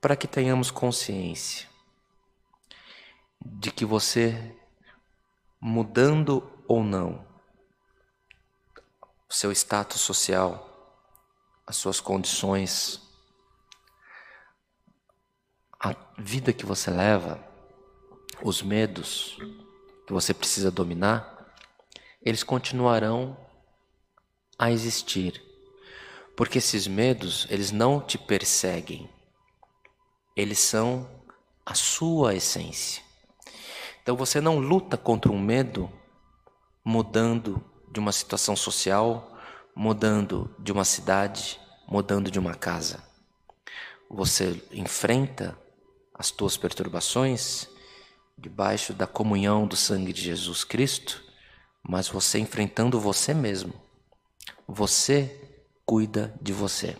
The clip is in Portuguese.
Para que tenhamos consciência de que você, mudando ou não, o seu status social, as suas condições, a vida que você leva, os medos que você precisa dominar, eles continuarão a existir. Porque esses medos, eles não te perseguem. Eles são a sua essência. Então você não luta contra um medo mudando de uma situação social, mudando de uma cidade, mudando de uma casa. Você enfrenta as tuas perturbações debaixo da comunhão do sangue de Jesus Cristo, mas você enfrentando você mesmo. Você cuida de você.